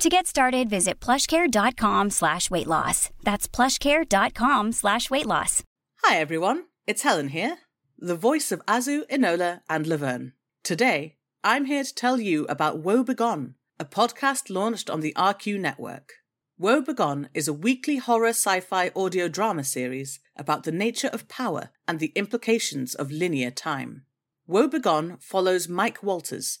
To get started, visit plushcare.com slash weight loss. That's plushcare.com slash weight loss. Hi everyone, it's Helen here, the voice of Azu, Enola, and Laverne. Today, I'm here to tell you about Woe Begone, a podcast launched on the RQ network. Woe Begone is a weekly horror sci fi audio drama series about the nature of power and the implications of linear time. Woe Begone follows Mike Walters,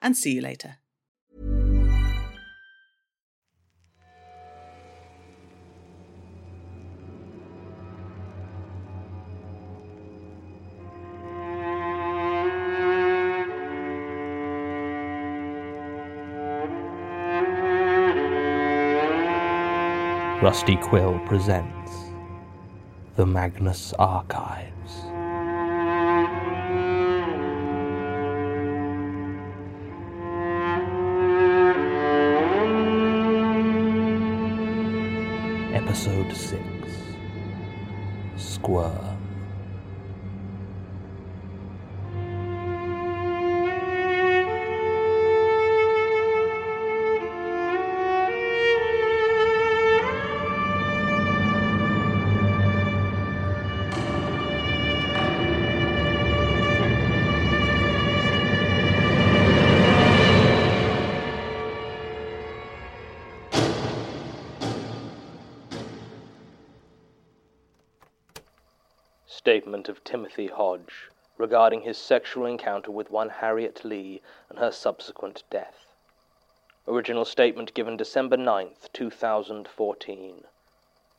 and see you later. Rusty Quill presents The Magnus Archives. Episode 6 Squirm. Statement of Timothy Hodge regarding his sexual encounter with one Harriet Lee and her subsequent death. Original statement given December 9th, 2014.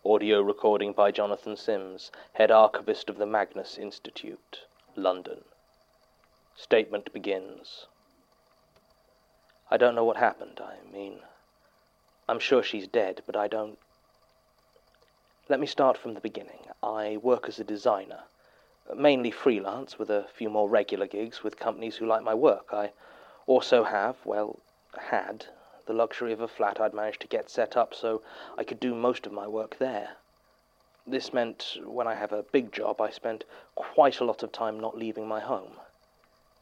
Audio recording by Jonathan Sims, head archivist of the Magnus Institute, London. Statement begins. I don't know what happened. I mean, I'm sure she's dead, but I don't. Let me start from the beginning. I work as a designer, mainly freelance, with a few more regular gigs with companies who like my work. I also have, well, had, the luxury of a flat I'd managed to get set up so I could do most of my work there. This meant when I have a big job, I spent quite a lot of time not leaving my home.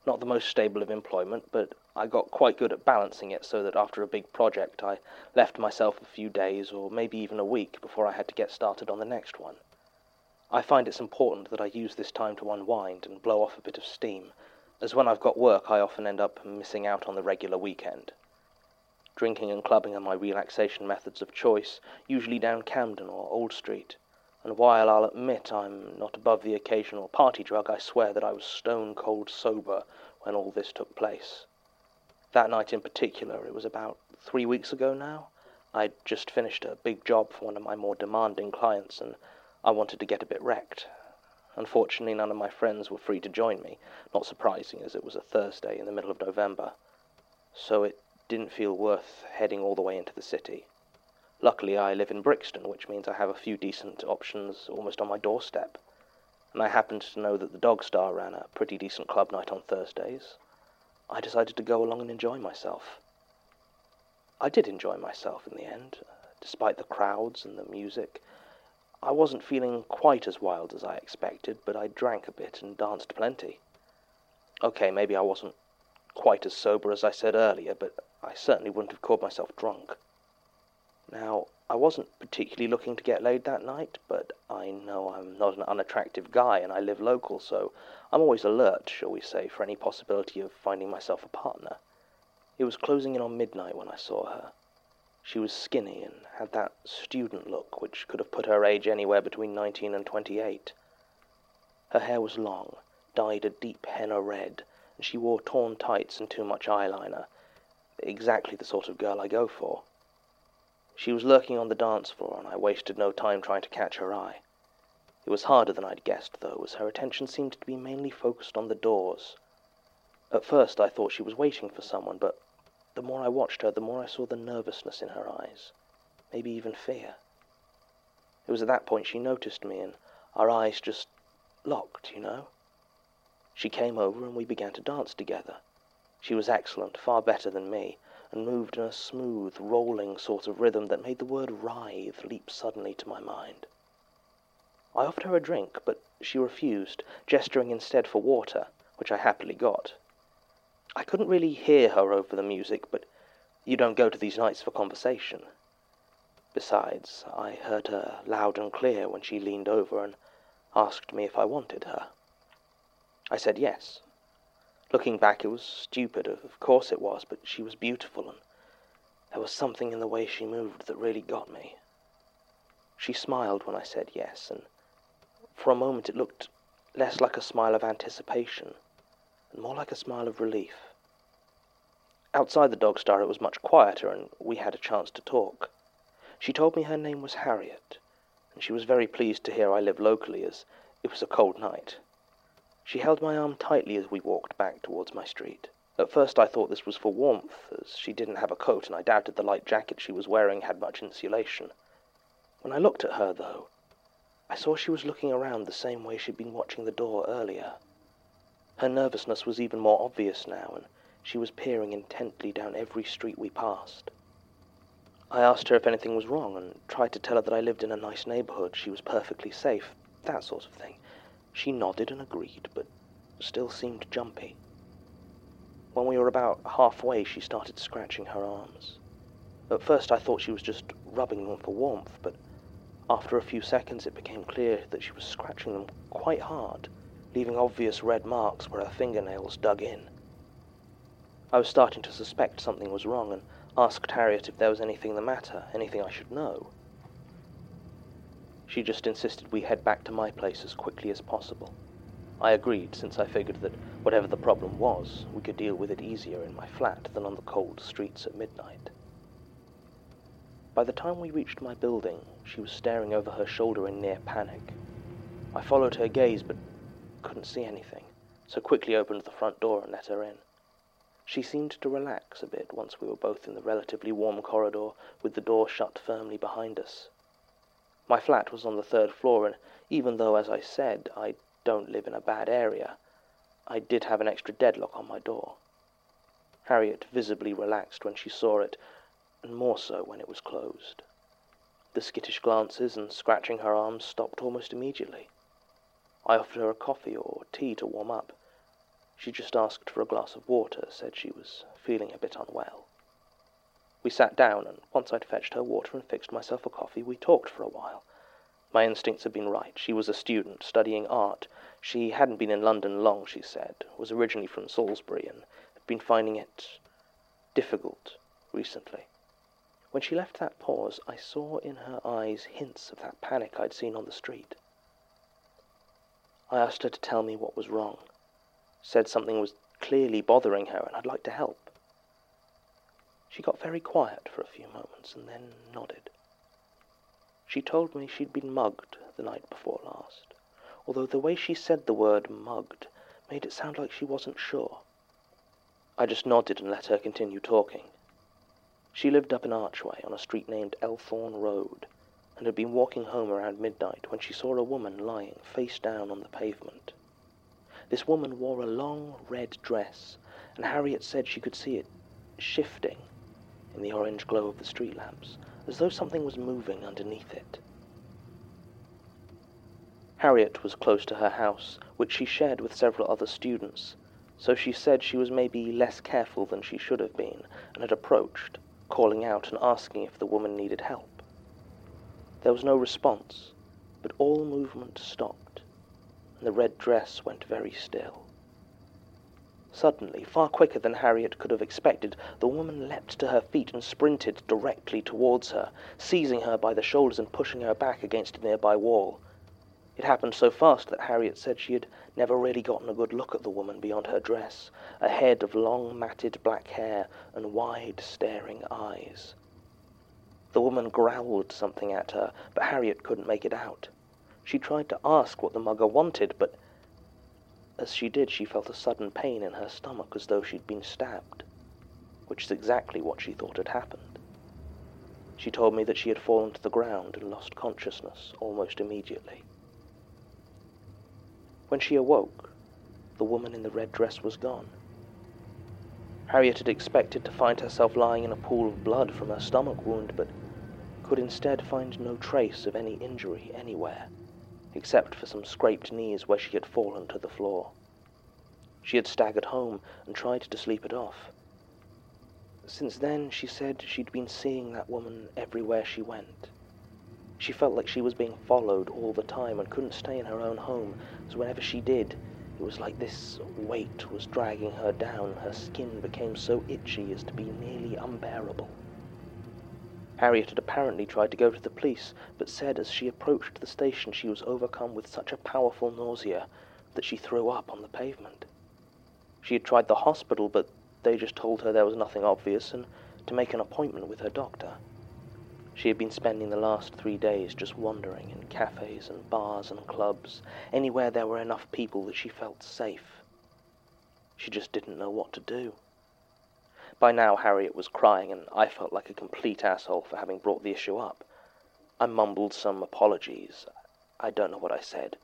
Not the most stable of employment, but I got quite good at balancing it so that after a big project I left myself a few days or maybe even a week before I had to get started on the next one. I find it's important that I use this time to unwind and blow off a bit of steam, as when I've got work I often end up missing out on the regular weekend. Drinking and clubbing are my relaxation methods of choice, usually down Camden or Old Street and while I'll admit I'm not above the occasional party drug, I swear that I was stone cold sober when all this took place. That night in particular, it was about three weeks ago now, I'd just finished a big job for one of my more demanding clients, and I wanted to get a bit wrecked. Unfortunately, none of my friends were free to join me, not surprising as it was a Thursday in the middle of November, so it didn't feel worth heading all the way into the city. Luckily, I live in Brixton, which means I have a few decent options almost on my doorstep. And I happened to know that the Dog Star ran a pretty decent club night on Thursdays. I decided to go along and enjoy myself. I did enjoy myself in the end, despite the crowds and the music. I wasn't feeling quite as wild as I expected, but I drank a bit and danced plenty. Okay, maybe I wasn't quite as sober as I said earlier, but I certainly wouldn't have called myself drunk. Now, I wasn't particularly looking to get laid that night, but I know I'm not an unattractive guy and I live local, so I'm always alert, shall we say, for any possibility of finding myself a partner. It was closing in on midnight when I saw her. She was skinny and had that student look which could have put her age anywhere between 19 and 28. Her hair was long, dyed a deep henna red, and she wore torn tights and too much eyeliner. Exactly the sort of girl I go for. She was lurking on the dance floor, and I wasted no time trying to catch her eye. It was harder than I'd guessed, though, as her attention seemed to be mainly focused on the doors. At first I thought she was waiting for someone, but the more I watched her, the more I saw the nervousness in her eyes, maybe even fear. It was at that point she noticed me, and our eyes just locked, you know. She came over and we began to dance together. She was excellent, far better than me, and moved in a smooth, rolling sort of rhythm that made the word writhe leap suddenly to my mind. I offered her a drink, but she refused, gesturing instead for water, which I happily got. I couldn't really hear her over the music, but you don't go to these nights for conversation. Besides, I heard her loud and clear when she leaned over and asked me if I wanted her. I said yes. Looking back, it was stupid, of course it was, but she was beautiful, and there was something in the way she moved that really got me. She smiled when I said yes, and for a moment it looked less like a smile of anticipation and more like a smile of relief. Outside the dog star it was much quieter, and we had a chance to talk. She told me her name was Harriet, and she was very pleased to hear I lived locally, as it was a cold night. She held my arm tightly as we walked back towards my street. At first I thought this was for warmth, as she didn't have a coat, and I doubted the light jacket she was wearing had much insulation. When I looked at her, though, I saw she was looking around the same way she'd been watching the door earlier. Her nervousness was even more obvious now, and she was peering intently down every street we passed. I asked her if anything was wrong, and tried to tell her that I lived in a nice neighborhood, she was perfectly safe, that sort of thing. She nodded and agreed, but still seemed jumpy. When we were about halfway, she started scratching her arms. At first I thought she was just rubbing them for warmth, but after a few seconds it became clear that she was scratching them quite hard leaving obvious red marks where her fingernails dug in. I was starting to suspect something was wrong and asked Harriet if there was anything the matter, anything I should know. She just insisted we head back to my place as quickly as possible. I agreed, since I figured that whatever the problem was, we could deal with it easier in my flat than on the cold streets at midnight. By the time we reached my building, she was staring over her shoulder in near panic. I followed her gaze, but couldn't see anything, so quickly opened the front door and let her in. She seemed to relax a bit once we were both in the relatively warm corridor with the door shut firmly behind us. My flat was on the third floor, and even though, as I said, I don't live in a bad area, I did have an extra deadlock on my door. Harriet visibly relaxed when she saw it, and more so when it was closed. The skittish glances and scratching her arms stopped almost immediately. I offered her a coffee or tea to warm up. She just asked for a glass of water, said she was feeling a bit unwell. We sat down, and once I'd fetched her water and fixed myself a coffee, we talked for a while. My instincts had been right. She was a student, studying art. She hadn't been in London long, she said, was originally from Salisbury, and had been finding it difficult recently. When she left that pause, I saw in her eyes hints of that panic I'd seen on the street. I asked her to tell me what was wrong. Said something was clearly bothering her and I'd like to help. She got very quiet for a few moments and then nodded. She told me she'd been mugged the night before last, although the way she said the word mugged made it sound like she wasn't sure. I just nodded and let her continue talking. She lived up an archway on a street named Elthorn Road, and had been walking home around midnight when she saw a woman lying face down on the pavement. This woman wore a long red dress, and Harriet said she could see it shifting in the orange glow of the street lamps, as though something was moving underneath it. Harriet was close to her house, which she shared with several other students, so she said she was maybe less careful than she should have been, and had approached, calling out and asking if the woman needed help. There was no response, but all movement stopped, and the red dress went very still. Suddenly, far quicker than Harriet could have expected, the woman leapt to her feet and sprinted directly towards her, seizing her by the shoulders and pushing her back against a nearby wall. It happened so fast that Harriet said she had never really gotten a good look at the woman beyond her dress, a head of long matted black hair and wide staring eyes. The woman growled something at her, but Harriet couldn't make it out. She tried to ask what the mugger wanted, but as she did, she felt a sudden pain in her stomach as though she'd been stabbed, which is exactly what she thought had happened. She told me that she had fallen to the ground and lost consciousness almost immediately. When she awoke, the woman in the red dress was gone. Harriet had expected to find herself lying in a pool of blood from her stomach wound, but could instead find no trace of any injury anywhere, except for some scraped knees where she had fallen to the floor. She had staggered home and tried to sleep it off. Since then, she said she'd been seeing that woman everywhere she went. She felt like she was being followed all the time and couldn't stay in her own home, so whenever she did, it was like this weight was dragging her down. Her skin became so itchy as to be nearly unbearable. Harriet had apparently tried to go to the police, but said as she approached the station she was overcome with such a powerful nausea that she threw up on the pavement. She had tried the hospital, but they just told her there was nothing obvious and to make an appointment with her doctor. She had been spending the last three days just wandering in cafes and bars and clubs, anywhere there were enough people that she felt safe. She just didn't know what to do. By now, Harriet was crying, and I felt like a complete asshole for having brought the issue up. I mumbled some apologies. I don't know what I said.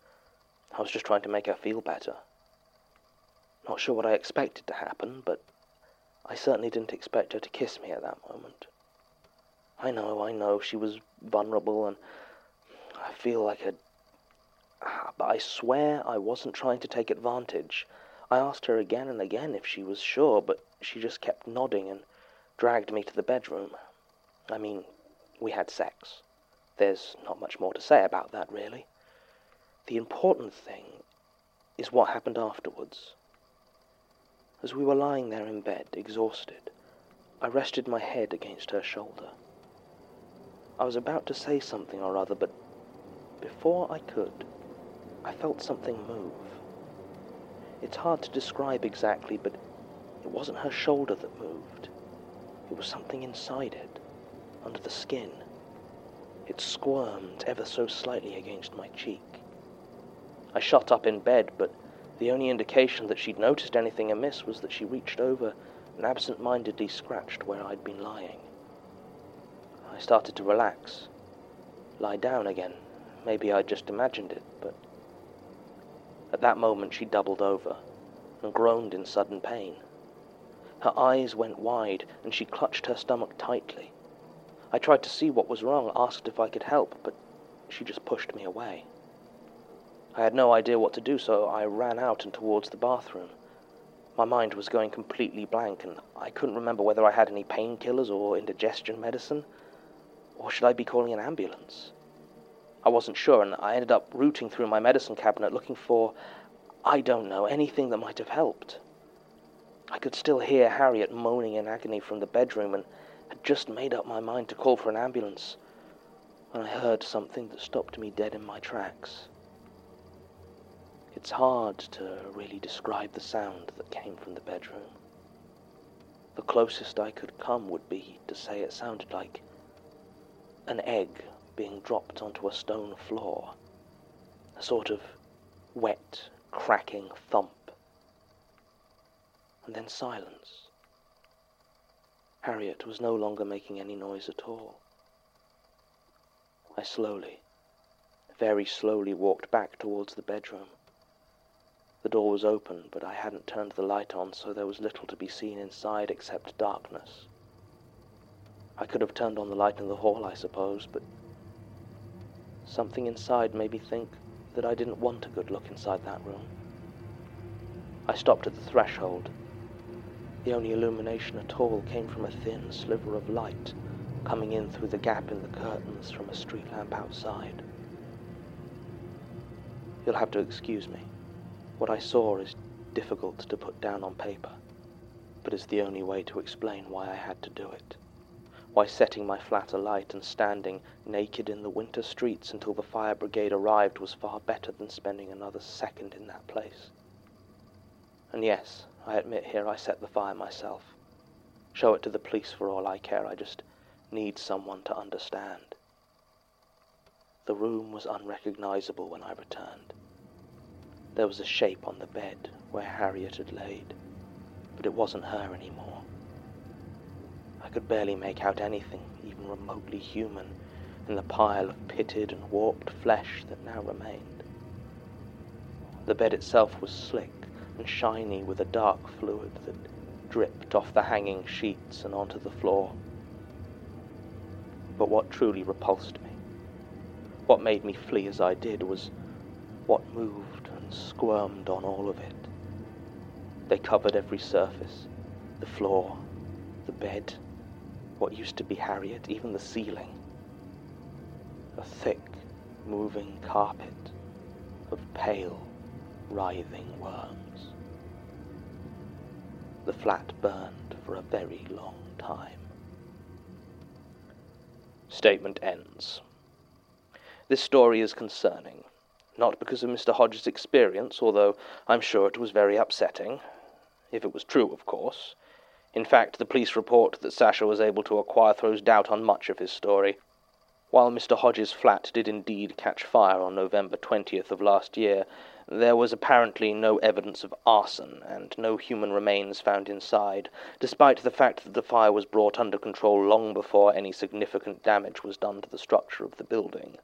I was just trying to make her feel better. Not sure what I expected to happen, but I certainly didn't expect her to kiss me at that moment. I know, I know, she was vulnerable, and I feel like a. But I swear I wasn't trying to take advantage. I asked her again and again if she was sure, but she just kept nodding and dragged me to the bedroom. I mean, we had sex. There's not much more to say about that, really. The important thing is what happened afterwards. As we were lying there in bed, exhausted, I rested my head against her shoulder. I was about to say something or other, but before I could, I felt something move. It's hard to describe exactly, but it wasn't her shoulder that moved. It was something inside it, under the skin. It squirmed ever so slightly against my cheek. I shot up in bed, but the only indication that she'd noticed anything amiss was that she reached over and absent-mindedly scratched where I'd been lying. I started to relax, lie down again. Maybe I'd just imagined it, but at that moment she doubled over and groaned in sudden pain. Her eyes went wide and she clutched her stomach tightly. I tried to see what was wrong, asked if I could help, but she just pushed me away. I had no idea what to do, so I ran out and towards the bathroom. My mind was going completely blank, and I couldn't remember whether I had any painkillers or indigestion medicine. Or should I be calling an ambulance? I wasn't sure, and I ended up rooting through my medicine cabinet looking for, I don't know, anything that might have helped. I could still hear Harriet moaning in agony from the bedroom and had just made up my mind to call for an ambulance when I heard something that stopped me dead in my tracks. It's hard to really describe the sound that came from the bedroom. The closest I could come would be to say it sounded like an egg being dropped onto a stone floor, a sort of wet, cracking thump, and then silence. Harriet was no longer making any noise at all. I slowly, very slowly walked back towards the bedroom. The door was open, but I hadn't turned the light on, so there was little to be seen inside except darkness. I could have turned on the light in the hall, I suppose, but something inside made me think that I didn't want a good look inside that room. I stopped at the threshold. The only illumination at all came from a thin sliver of light coming in through the gap in the curtains from a street lamp outside. You'll have to excuse me. What I saw is difficult to put down on paper, but it's the only way to explain why I had to do it why setting my flat alight and standing naked in the winter streets until the fire brigade arrived was far better than spending another second in that place. And yes, I admit here I set the fire myself. Show it to the police for all I care, I just need someone to understand. The room was unrecognizable when I returned. There was a shape on the bed where Harriet had laid, but it wasn't her anymore. I could barely make out anything, even remotely human, in the pile of pitted and warped flesh that now remained. The bed itself was slick and shiny with a dark fluid that dripped off the hanging sheets and onto the floor. But what truly repulsed me, what made me flee as I did, was what moved and squirmed on all of it. They covered every surface the floor, the bed, what used to be Harriet, even the ceiling. A thick, moving carpet of pale, writhing worms. The flat burned for a very long time. Statement ends. This story is concerning, not because of Mr. Hodge's experience, although I'm sure it was very upsetting, if it was true, of course. In fact, the police report that Sasha was able to acquire throws doubt on much of his story. While Mr. Hodge's flat did indeed catch fire on November 20th of last year, there was apparently no evidence of arson, and no human remains found inside, despite the fact that the fire was brought under control long before any significant damage was done to the structure of the building.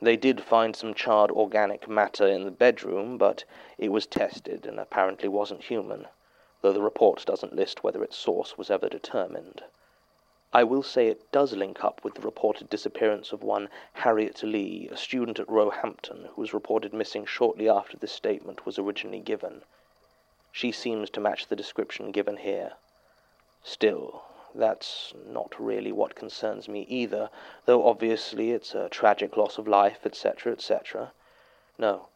They did find some charred organic matter in the bedroom, but it was tested and apparently wasn't human, though the report doesn't list whether its source was ever determined. I will say it does link up with the reported disappearance of one Harriet Lee, a student at Roehampton, who was reported missing shortly after this statement was originally given. She seems to match the description given here. Still, that's not really what concerns me either, though obviously it's a tragic loss of life, etc., etc. No,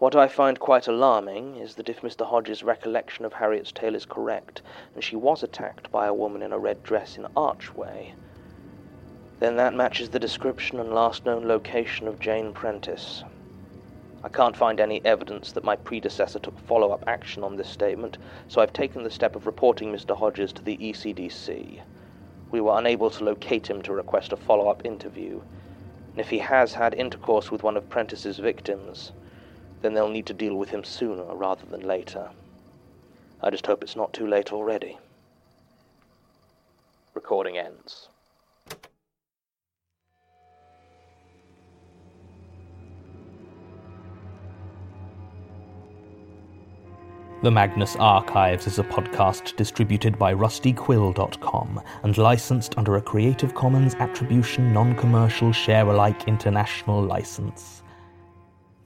what I find quite alarming is that if Mr. Hodge's recollection of Harriet's tale is correct, and she was attacked by a woman in a red dress in Archway, then that matches the description and last known location of Jane Prentice. I can't find any evidence that my predecessor took follow up action on this statement, so I've taken the step of reporting Mr. Hodges to the ECDC. We were unable to locate him to request a follow up interview, and if he has had intercourse with one of Prentice's victims, then they'll need to deal with him sooner rather than later. I just hope it's not too late already. Recording ends. The Magnus Archives is a podcast distributed by rustyquill.com and licensed under a Creative Commons Attribution Non Commercial Share Alike International license.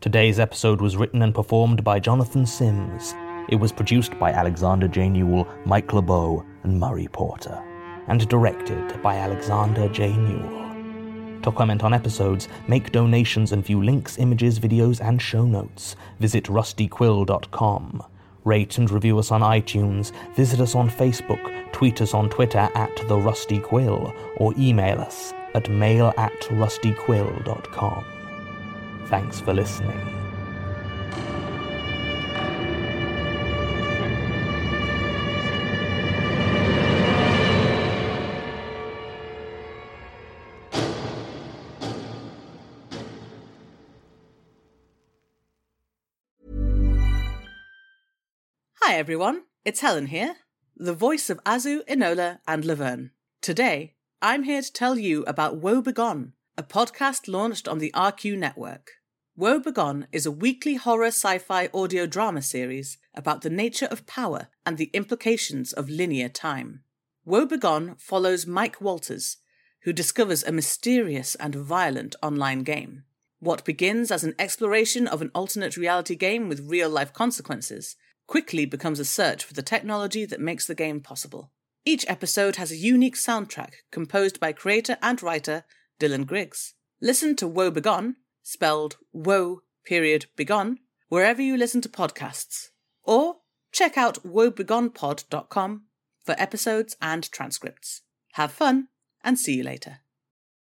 Today's episode was written and performed by Jonathan Sims. It was produced by Alexander J. Newell, Mike LeBeau, and Murray Porter, and directed by Alexander J. Newell. To comment on episodes, make donations, and view links, images, videos, and show notes, visit rustyquill.com. Rate and review us on iTunes, visit us on Facebook, tweet us on Twitter at The Rusty Quill, or email us at mail at rustyquill.com. Thanks for listening. Hi everyone, it's Helen here, the voice of Azu, Enola, and Laverne. Today, I'm here to tell you about Woe Begone, a podcast launched on the RQ network. Woe Begone is a weekly horror sci fi audio drama series about the nature of power and the implications of linear time. Woe Begone follows Mike Walters, who discovers a mysterious and violent online game. What begins as an exploration of an alternate reality game with real life consequences quickly becomes a search for the technology that makes the game possible. Each episode has a unique soundtrack composed by creator and writer Dylan Griggs. Listen to Woe Begone, spelled woe period begone, wherever you listen to podcasts. Or check out woebegonepod.com for episodes and transcripts. Have fun and see you later.